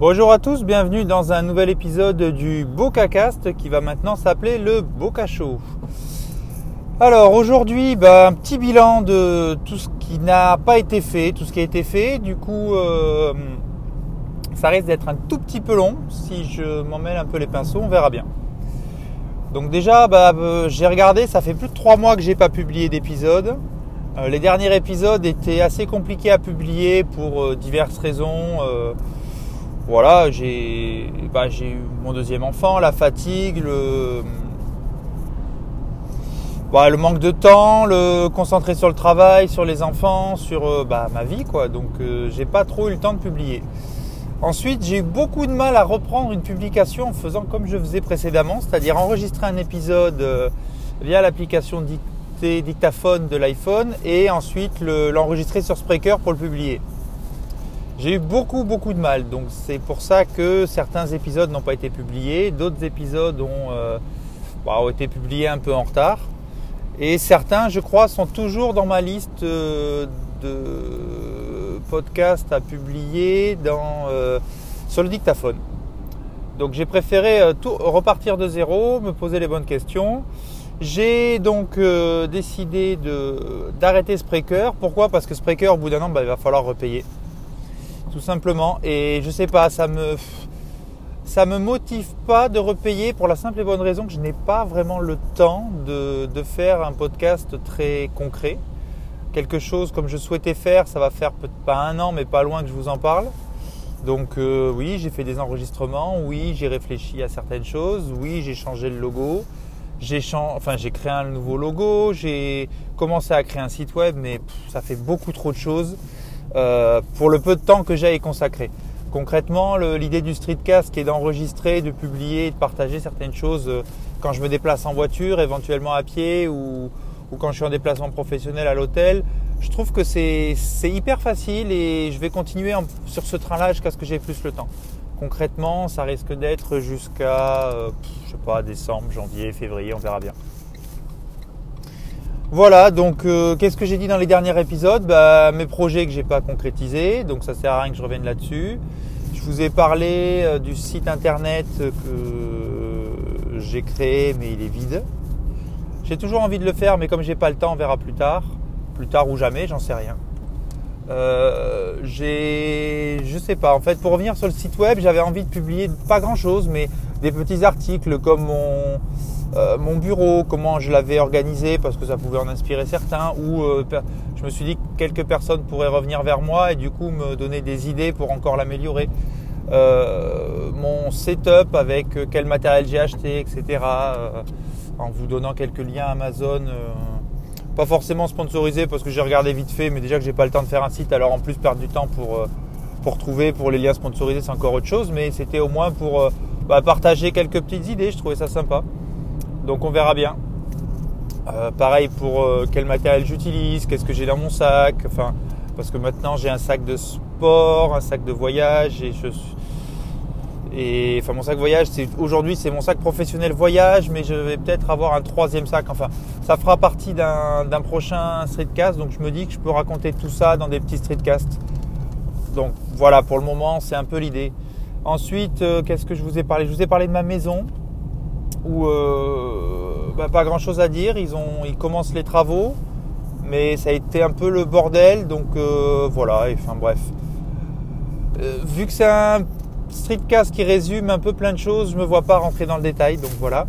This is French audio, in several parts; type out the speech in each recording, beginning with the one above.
Bonjour à tous, bienvenue dans un nouvel épisode du BocaCast qui va maintenant s'appeler le Boca Show. Alors aujourd'hui, bah, un petit bilan de tout ce qui n'a pas été fait, tout ce qui a été fait. Du coup, euh, ça risque d'être un tout petit peu long. Si je m'en mêle un peu les pinceaux, on verra bien. Donc déjà, bah, euh, j'ai regardé, ça fait plus de trois mois que j'ai pas publié d'épisode. Euh, les derniers épisodes étaient assez compliqués à publier pour diverses raisons voilà, bah, j'ai eu mon deuxième enfant, la fatigue, le, bah, manque de temps, le concentrer sur le travail, sur les enfants, sur euh, bah, ma vie, quoi. Donc, euh, j'ai pas trop eu le temps de publier. Ensuite, j'ai eu beaucoup de mal à reprendre une publication en faisant comme je faisais précédemment, c'est-à-dire enregistrer un épisode euh, via l'application dictaphone de l'iPhone et ensuite l'enregistrer sur Spreaker pour le publier. J'ai eu beaucoup beaucoup de mal, donc c'est pour ça que certains épisodes n'ont pas été publiés, d'autres épisodes ont, euh, bah, été publiés un peu en retard, et certains, je crois, sont toujours dans ma liste euh, de podcasts à publier dans, euh, sur le dictaphone. Donc j'ai préféré tout, repartir de zéro, me poser les bonnes questions. J'ai donc décidé d'arrêter Spreaker. Pourquoi? Parce que Spreaker, au bout d'un an, bah, il va falloir repayer tout simplement. Et je sais pas, ça me ça me motive pas de repayer pour la simple et bonne raison que je n'ai pas vraiment le temps de, faire un podcast très concret. Quelque chose comme je souhaitais faire, ça va faire peut-être pas un an, mais pas loin que je vous en parle. Donc euh, oui, j'ai fait des enregistrements, oui, j'ai réfléchi à certaines choses, oui, j'ai changé le logo, j'ai enfin créé un nouveau logo, j'ai commencé à créer un site web, mais ça fait beaucoup trop de choses. Euh, pour le peu de temps que j'ai à y consacrer. Concrètement, l'idée du streetcast qui est d'enregistrer, de publier, de partager certaines choses euh, quand je me déplace en voiture, éventuellement à pied ou, quand je suis en déplacement professionnel à l'hôtel, je trouve que c'est hyper facile et je vais continuer sur ce train-là jusqu'à ce que j'ai plus le temps. Concrètement, ça risque d'être jusqu'à, euh, je sais pas, décembre, janvier, février, on verra bien. Voilà, donc euh, qu'est-ce que j'ai dit dans les derniers épisodes? Bah, Mes projets que j'ai pas concrétisés, donc ça sert à rien que je revienne là-dessus. Je vous ai parlé euh, du site internet que j'ai créé, mais il est vide. J'ai toujours envie de le faire, mais comme j'ai pas le temps, on verra plus tard. Plus tard ou jamais, j'en sais rien. Euh, j'ai, je sais pas. En fait, pour revenir sur le site web, j'avais envie de publier pas grand chose, mais des petits articles comme mon euh, mon bureau, comment je l'avais organisé parce que ça pouvait en inspirer certains ou euh, je me suis dit que quelques personnes pourraient revenir vers moi et du coup me donner des idées pour encore l'améliorer. Euh, mon setup avec quel matériel j'ai acheté, etc. en vous donnant quelques liens Amazon. pas forcément sponsorisé parce que j'ai regardé vite fait, mais déjà que j'ai pas le temps de faire un site, alors en plus perdre du temps pour, pour trouver pour les liens sponsorisés, c'est encore autre chose, mais c'était au moins pour bah, partager quelques petites idées, je trouvais ça sympa. Donc on verra bien. Euh, pareil pour euh, quel matériel j'utilise, qu'est-ce que j'ai dans mon sac. Parce que maintenant j'ai un sac de sport, un sac de voyage et enfin mon sac voyage aujourd'hui c'est mon sac professionnel voyage mais je vais peut-être avoir un troisième sac enfin ça fera partie d'un prochain streetcast donc je me dis que je peux raconter tout ça dans des petits streetcasts donc voilà pour le moment c'est un peu l'idée ensuite euh, qu'est-ce que je vous ai parlé? Je vous ai parlé de ma maison où euh, bah, pas grand chose à dire. Ils, ont, ils commencent les travaux, mais ça a été un peu le bordel, donc euh, voilà, enfin bref. Euh, vu que c'est un streetcast qui résume un peu plein de choses, je me vois pas rentrer dans le détail, donc voilà.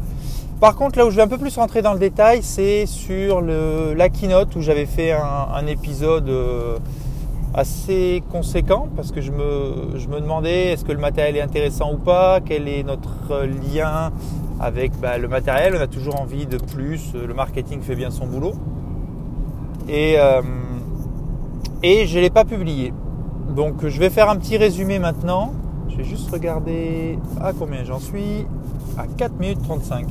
Par contre, là où je vais un peu plus rentrer dans le détail, c'est sur le, la keynote où j'avais fait un, épisode assez conséquent parce que je me, je me demandais est-ce que le matériel est intéressant ou pas, quel est notre lien avec bah, le matériel, on a toujours envie de plus, le marketing fait bien son boulot. Et, euh, et je ne l'ai pas publié. Donc je vais faire un petit résumé maintenant. Je vais juste regarder à combien j'en suis? À 4 minutes 35.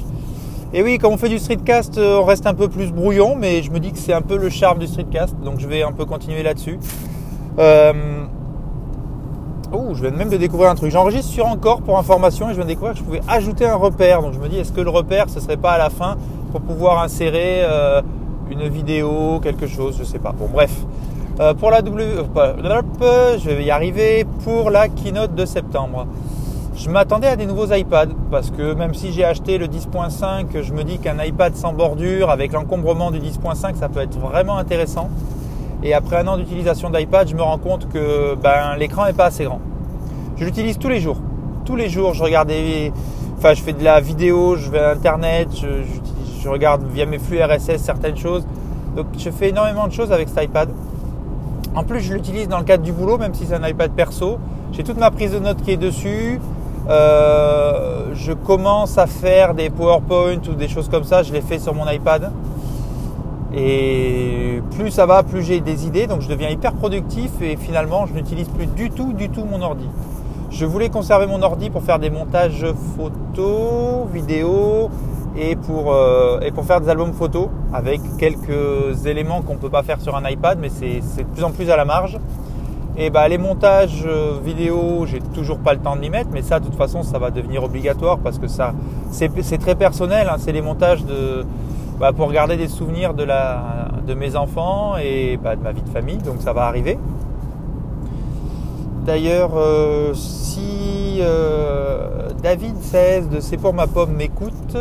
Et oui, quand on fait du streetcast, euh, on reste un peu plus brouillon, mais je me dis que c'est un peu le charme du streetcast, donc je vais un peu continuer là-dessus. Euh, Oh, je viens même de découvrir un truc. J'enregistre sur encore pour information et je viens de découvrir que je pouvais ajouter un repère. Donc je me dis, est-ce que le repère, ce serait pas à la fin pour pouvoir insérer euh, une vidéo, quelque chose, je sais pas. Bon, bref. Euh, pour la W, euh, je vais y arriver pour la keynote de septembre. Je m'attendais à des nouveaux iPads parce que même si j'ai acheté le 10.5, je me dis qu'un iPad sans bordure avec l'encombrement du 10.5, ça peut être vraiment intéressant. Et après un an d'utilisation d'iPad, je me rends compte que ben, l'écran n'est pas assez grand. Je l'utilise tous les jours. Tous les jours, je regarde enfin, je fais de la vidéo, je vais à Internet, je, regarde via mes flux RSS certaines choses. Donc, je fais énormément de choses avec cet iPad. En plus, je l'utilise dans le cadre du boulot, même si c'est un iPad perso. J'ai toute ma prise de notes qui est dessus. Euh, je commence à faire des PowerPoint ou des choses comme ça. Je les fais sur mon iPad. Et plus ça va, plus j'ai des idées, donc je deviens hyper productif et finalement je n'utilise plus du tout, du tout mon ordi. Je voulais conserver mon ordi pour faire des montages photos, vidéos et pour, euh, et pour faire des albums photos avec quelques éléments qu'on ne peut pas faire sur un iPad, mais c'est de plus en plus à la marge. Et bah, les montages euh, vidéo, j'ai toujours pas le temps de m'y mettre, mais ça de toute façon ça va devenir obligatoire parce que ça c'est très personnel, hein. c'est les montages de, bah, pour garder des souvenirs de, mes enfants et bah, de ma vie de famille. Donc ça va arriver. D'ailleurs, euh, si euh, David 16 de C'est pour ma pomme m'écoute,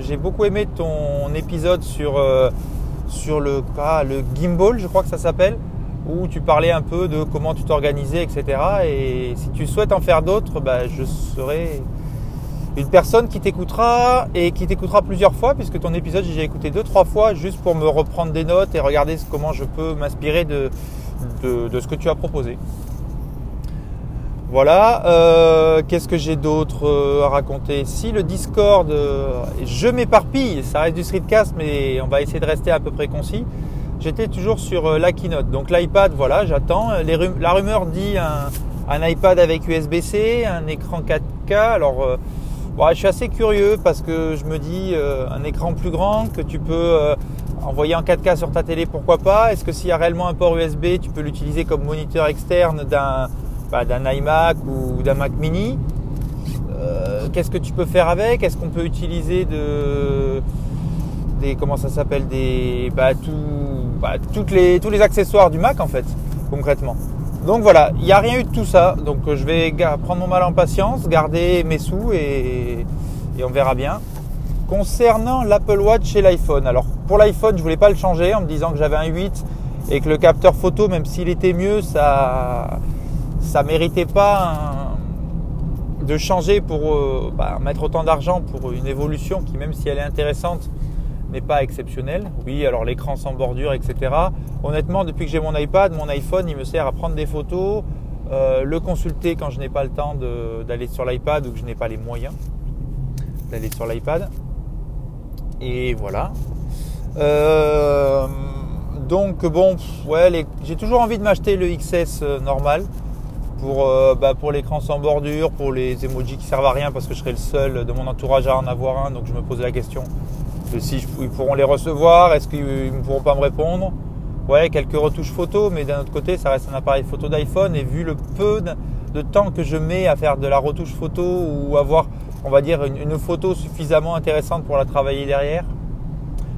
j'ai beaucoup aimé ton épisode sur, euh, le, ah, le gimbal, je crois que ça s'appelle, où tu parlais un peu de comment tu t'organisais, etc. Et si tu souhaites en faire d'autres, bah, je serai une personne qui t'écoutera et qui t'écoutera plusieurs fois, puisque ton épisode j'ai écouté deux trois fois juste pour me reprendre des notes et regarder comment je peux m'inspirer de, de, ce que tu as proposé. Voilà, euh, qu'est-ce que j'ai d'autre euh, à raconter? Si le Discord, euh, je m'éparpille, ça reste du streetcast, mais on va essayer de rester à peu près concis. J'étais toujours sur la keynote, donc l'iPad, voilà, j'attends. La rumeur dit un, un iPad avec USB-C, un écran 4K. Alors je suis assez curieux parce que je me dis euh, un écran plus grand que tu peux euh, envoyer en 4K sur ta télé, pourquoi pas? Est-ce que s'il y a réellement un port USB, tu peux l'utiliser comme moniteur externe d'un bah, iMac ou d'un Mac Mini? Euh, Qu'est-ce que tu peux faire avec? Est-ce qu'on peut utiliser de des comment ça s'appelle? Des bah, bah, tous les accessoires du Mac en fait concrètement donc voilà, il n'y a rien eu de tout ça. Donc euh, je vais prendre mon mal en patience, garder mes sous et, on verra bien. Concernant l'Apple Watch et l'iPhone, alors pour l'iPhone, je voulais pas le changer en me disant que j'avais un 8 et que le capteur photo, même s'il était mieux, ça ça méritait pas de changer pour euh, bah, mettre autant d'argent pour une évolution qui, même si elle est intéressante, n'est pas exceptionnel. Oui, alors l'écran sans bordure, etc. Honnêtement, depuis que j'ai mon iPad, mon iPhone, il me sert à prendre des photos, euh, le consulter quand je n'ai pas le temps d'aller sur l'iPad ou que je n'ai pas les moyens d'aller sur l'iPad. Et voilà. Euh, donc bon, ouais, j'ai toujours envie de m'acheter le XS euh, normal pour, bah, pour l'écran sans bordure, pour les emojis qui servent à rien parce que je serai le seul de mon entourage à en avoir un. Donc je me pose la question si ils pourront les recevoir, est-ce qu'ils ne pourront pas me répondre? Ouais, quelques retouches photos, mais d'un autre côté, ça reste un appareil photo d'iPhone et vu le peu de temps que je mets à faire de la retouche photo ou avoir, on va dire, une, photo suffisamment intéressante pour la travailler derrière,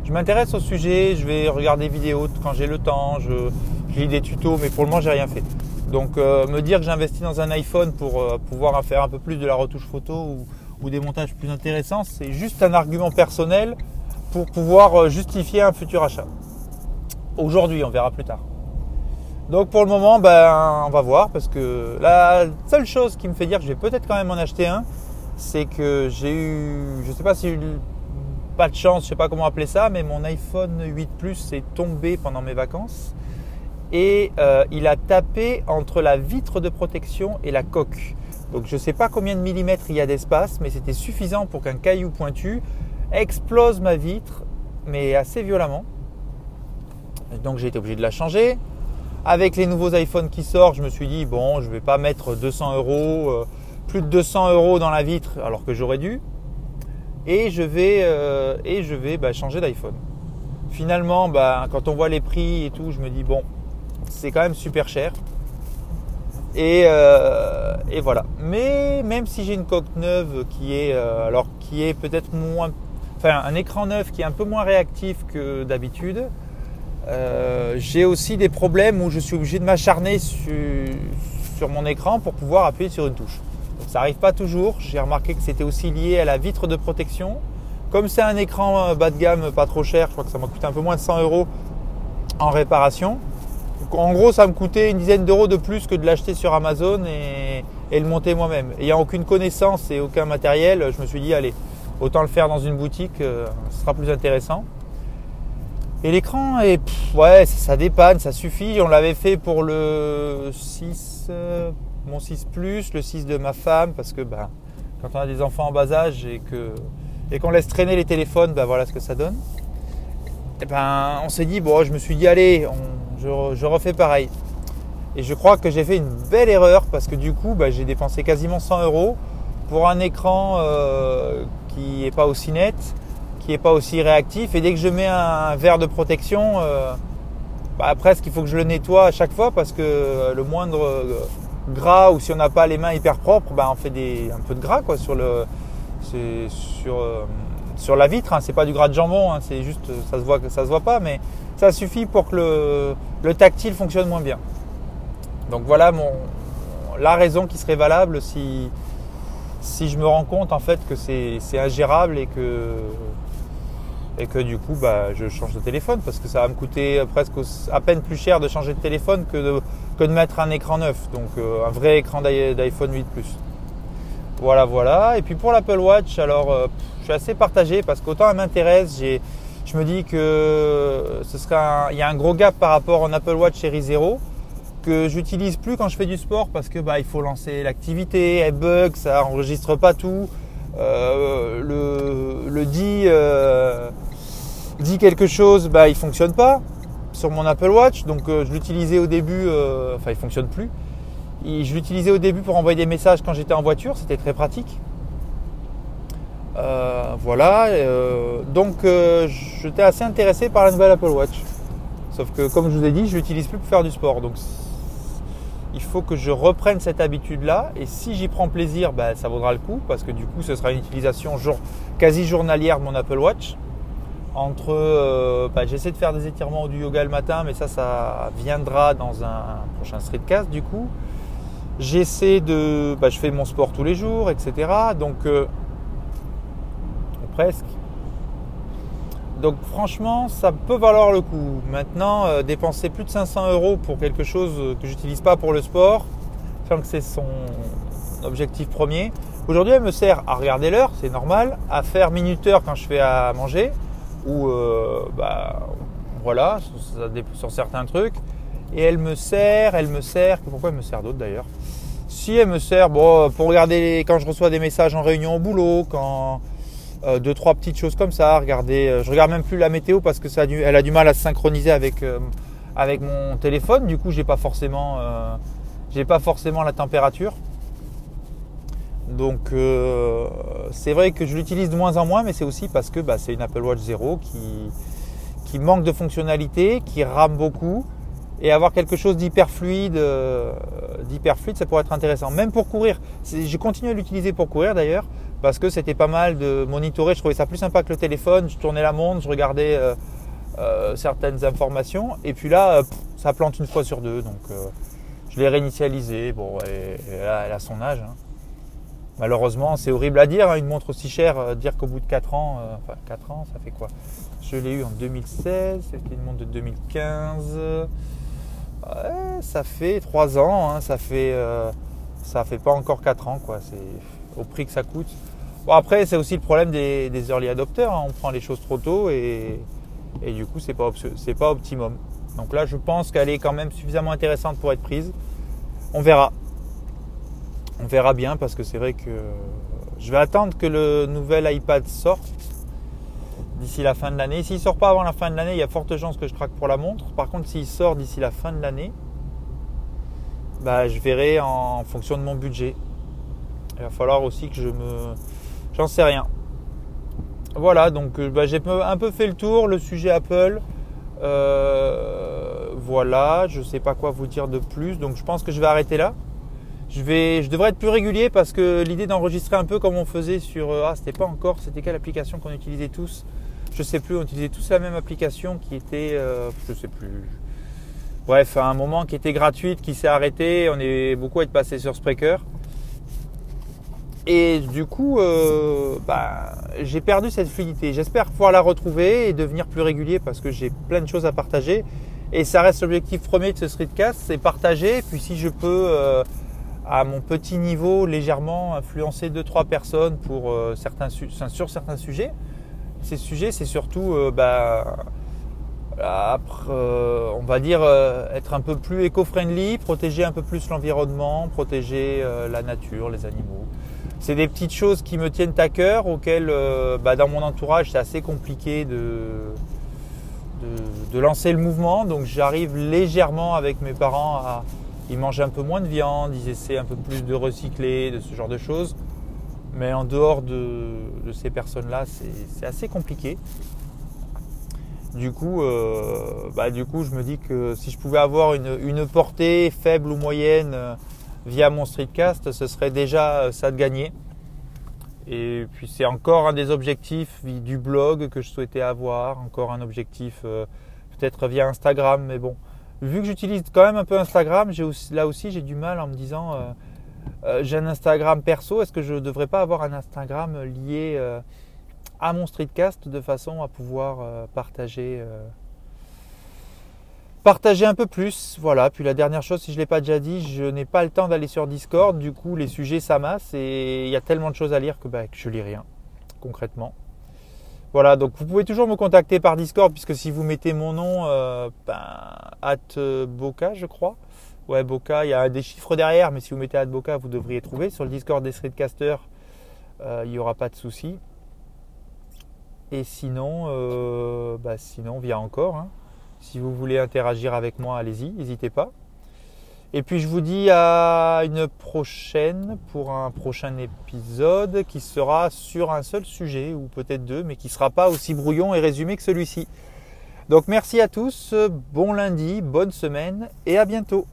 je m'intéresse au sujet, je vais regarder des vidéos quand j'ai le temps, je, lis des tutos, mais pour le moment, j'ai rien fait. Donc, euh, me dire que j'investis dans un iPhone pour euh, pouvoir faire un peu plus de la retouche photo ou des montages plus intéressants, c'est juste un argument personnel pour pouvoir euh, justifier un futur achat. Aujourd'hui, on verra plus tard. Donc pour le moment, ben, on va voir parce que la seule chose qui me fait dire que je vais peut-être quand même en acheter un, c'est que j'ai eu, je sais pas si pas de chance, je sais pas comment appeler ça, mais mon iPhone 8 Plus est tombé pendant mes vacances et euh, il a tapé entre la vitre de protection et la coque. Donc je sais pas combien de millimètres il y a d'espace, mais c'était suffisant pour qu'un caillou pointu explose ma vitre, mais assez violemment. Donc j'ai été obligé de la changer. Avec les nouveaux iPhones qui sortent, je me suis dit, bon, je vais pas mettre 200 euros, euh, plus de 200 euros dans la vitre, alors que j'aurais dû. Et je vais, euh, et je vais bah, changer d'iPhone. Finalement, bah, quand on voit les prix et tout, je me dis, bon, c'est quand même super cher. Et, euh, et, voilà. Mais même si j'ai une coque neuve qui est, alors qui est peut-être moins enfin un écran neuf qui est un peu moins réactif que d'habitude, j'ai aussi des problèmes où je suis obligé de m'acharner sur, sur, mon écran pour pouvoir appuyer sur une touche. ça n'arrive pas toujours. J'ai remarqué que c'était aussi lié à la vitre de protection. Comme c'est un écran bas de gamme, pas trop cher, je crois que ça m'a coûté un peu moins de 100 euros en réparation. en gros, ça me coûtait une dizaine d'euros de plus que de l'acheter sur Amazon et, le monter moi-même. Ayant aucune connaissance et aucun matériel, je me suis dit, allez, autant le faire dans une boutique, euh, ce sera plus intéressant. Et l'écran, ouais, ça, dépanne, ça suffit. On l'avait fait pour le 6, euh, mon 6 Plus, le 6 de ma femme, parce que bah, quand on a des enfants en bas âge et qu'on laisse traîner les téléphones, bah, voilà ce que ça donne. Et eh ben, on s'est dit, bon, je me suis dit, allez, je, refais pareil. Et je crois que j'ai fait une belle erreur parce que du coup, bah, j'ai dépensé quasiment 100 euros pour un écran euh, qui n'est pas aussi net, qui n'est pas aussi réactif. Et dès que je mets un, verre de protection, euh, bah, presque il faut que je le nettoie à chaque fois parce que le moindre euh, gras ou si on n'a pas les mains hyper propres, bah, on fait un peu de gras quoi, sur, le, sur, sur la vitre. Hein. C'est pas du gras de jambon, hein. c'est juste ça se voit ça se voit pas, mais ça suffit pour que le, le tactile fonctionne moins bien. Donc voilà mon, la raison qui serait valable si, si je me rends compte en fait que c'est ingérable et que, du coup bah, je change de téléphone parce que ça va me coûter presque à peine plus cher de changer de téléphone que de, mettre un écran neuf, donc euh, un vrai écran d'iPhone 8 Plus. Voilà, voilà. Et puis pour l'Apple Watch, alors euh, je suis assez partagé parce qu'autant elle m'intéresse, je me dis que sera il y a un gros gap par rapport en Apple Watch série 0 que j'utilise plus quand je fais du sport parce que bah, il faut lancer l'activité, elle bug, ça enregistre pas tout. Euh, le, le dit, euh, dit quelque chose, bah, il fonctionne pas sur mon Apple Watch. Donc euh, je l'utilisais au début, enfin il fonctionne plus. je l'utilisais au début pour envoyer des messages quand j'étais en voiture, c'était très pratique. voilà, donc j'étais assez intéressé par la nouvelle Apple Watch. Sauf que comme je vous ai dit, je l'utilise plus pour faire du sport. Donc il faut que je reprenne cette habitude-là. Et si j'y prends plaisir, ben, ça vaudra le coup parce que du coup, ce sera une utilisation jour, quasi journalière de mon Apple Watch. Entre, euh, ben, j'essaie de faire des étirements ou du yoga le matin, mais ça, ça viendra dans un prochain streetcast du coup. J'essaie de, ben, je fais mon sport tous les jours, etc. Donc, euh, presque. Donc franchement, ça peut valoir le coup. Maintenant, euh, dépenser plus de 500 euros pour quelque chose que j'utilise pas pour le sport, sachant que c'est son objectif premier. Aujourd'hui, elle me sert à regarder l'heure, c'est normal, à faire minuteur quand je fais à manger, ou euh, bah voilà, sur, certains trucs. Et elle me sert, elle me sert. Pourquoi elle me sert d'autres d'ailleurs? Si elle me sert, bon, pour regarder quand je reçois des messages en réunion au boulot, quand euh, deux trois petites choses comme ça. Regardez, euh, je regarde même plus la météo parce que ça a du, elle a du mal à se synchroniser avec euh, avec mon téléphone. Du coup, j'ai pas forcément j'ai pas forcément la température. Donc c'est vrai que je l'utilise de moins en moins, mais c'est aussi parce que bah, c'est une Apple Watch 0 qui, manque de fonctionnalité, qui rame beaucoup. Et avoir quelque chose d'hyper fluide, d'hyper fluide, ça pourrait être intéressant. Même pour courir. Je continue à l'utiliser pour courir d'ailleurs parce que c'était pas mal de monitorer. Je trouvais ça plus sympa que le téléphone. Je tournais la montre, je regardais euh, euh, certaines informations. Et puis là, ça plante une fois sur deux. Donc je l'ai réinitialisé. Bon, elle, a, son âge. Hein. Malheureusement, c'est horrible à dire, hein, une montre aussi chère, euh, dire qu'au bout de 4 ans, enfin 4 ans, ça fait quoi? Je l'ai eu en 2016, c'était une montre de 2015. ça fait 3 ans, hein, ça fait ça fait pas encore 4 ans quoi, c'est au prix que ça coûte. Bon après c'est aussi le problème des, early adopters, hein. on prend les choses trop tôt et, du coup c'est pas pas optimum. Donc là je pense qu'elle est quand même suffisamment intéressante pour être prise. On verra. On verra bien parce que c'est vrai que je vais attendre que le nouvel iPad sorte d'ici la fin de l'année. S'il sort pas avant la fin de l'année, il y a forte chance que je craque pour la montre. Par contre, s'il sort d'ici la fin de l'année, bah, je verrai en fonction de mon budget. Il va falloir aussi que je me... J'en sais rien. Voilà, donc euh, bah, j'ai un peu fait le tour, le sujet Apple. Euh, voilà, je ne sais pas quoi vous dire de plus, donc je pense que je vais arrêter là. Je, vais, je devrais être plus régulier parce que l'idée d'enregistrer un peu comme on faisait sur... Euh, ah, c'était pas encore, c'était quelle application qu'on utilisait tous? Je sais plus, on utilisait tous la même application qui était, euh, je sais plus. Bref, un moment qui était gratuite, qui s'est arrêtée. On est beaucoup à être passé sur Spreaker. Et du coup, euh, bah, j'ai perdu cette fluidité. J'espère pouvoir la retrouver et devenir plus régulier parce que j'ai plein de choses à partager. Et ça reste l'objectif premier de ce streetcast, c'est partager. Puis si je peux, euh, à mon petit niveau, légèrement influencer deux trois personnes pour euh, certains sur certains sujets. Ces sujets, c'est surtout, euh, on va dire, être un peu plus éco-friendly, protéger un peu plus l'environnement, protéger la nature, les animaux. C'est des petites choses qui me tiennent à cœur, auxquelles, bah, dans mon entourage, c'est assez compliqué de de, lancer le mouvement. Donc j'arrive légèrement avec mes parents à... Ils mangent un peu moins de viande, ils essaient un peu plus de recycler, de ce genre de choses. Mais en dehors de, ces personnes-là, c'est assez compliqué. Du coup, euh, bah, du coup, je me dis que si je pouvais avoir une, portée faible ou moyenne euh, via mon streetcast, ce serait déjà euh, ça de gagner. Et puis c'est encore un des objectifs du blog que je souhaitais avoir, encore un objectif peut-être via Instagram, mais bon, vu que j'utilise quand même un peu Instagram, là aussi j'ai du mal en me disant j'ai un Instagram perso, est-ce que je ne devrais pas avoir un Instagram lié à mon streetcast de façon à pouvoir partager partager un peu plus. Voilà. Puis la dernière chose, si je ne l'ai pas déjà dit, je n'ai pas le temps d'aller sur Discord. Du coup, les sujets s'amassent et il y a tellement de choses à lire que, bah, je lis rien, concrètement. Voilà, donc vous pouvez toujours me contacter par Discord puisque si vous mettez mon nom, euh, ben, at Boca, je crois. Ouais, Boca, il y a des chiffres derrière, mais si vous mettez at Boca, vous devriez trouver. Sur le Discord des Streetcasters, euh, il n'y aura pas de souci. Et sinon, euh, bah, sinon, via encore. Hein. Si vous voulez interagir avec moi, allez-y, n'hésitez pas. Et puis je vous dis à une prochaine pour un prochain épisode qui sera sur un seul sujet ou peut-être deux, mais qui ne sera pas aussi brouillon et résumé que celui-ci. Donc merci à tous, bon lundi, bonne semaine et à bientôt.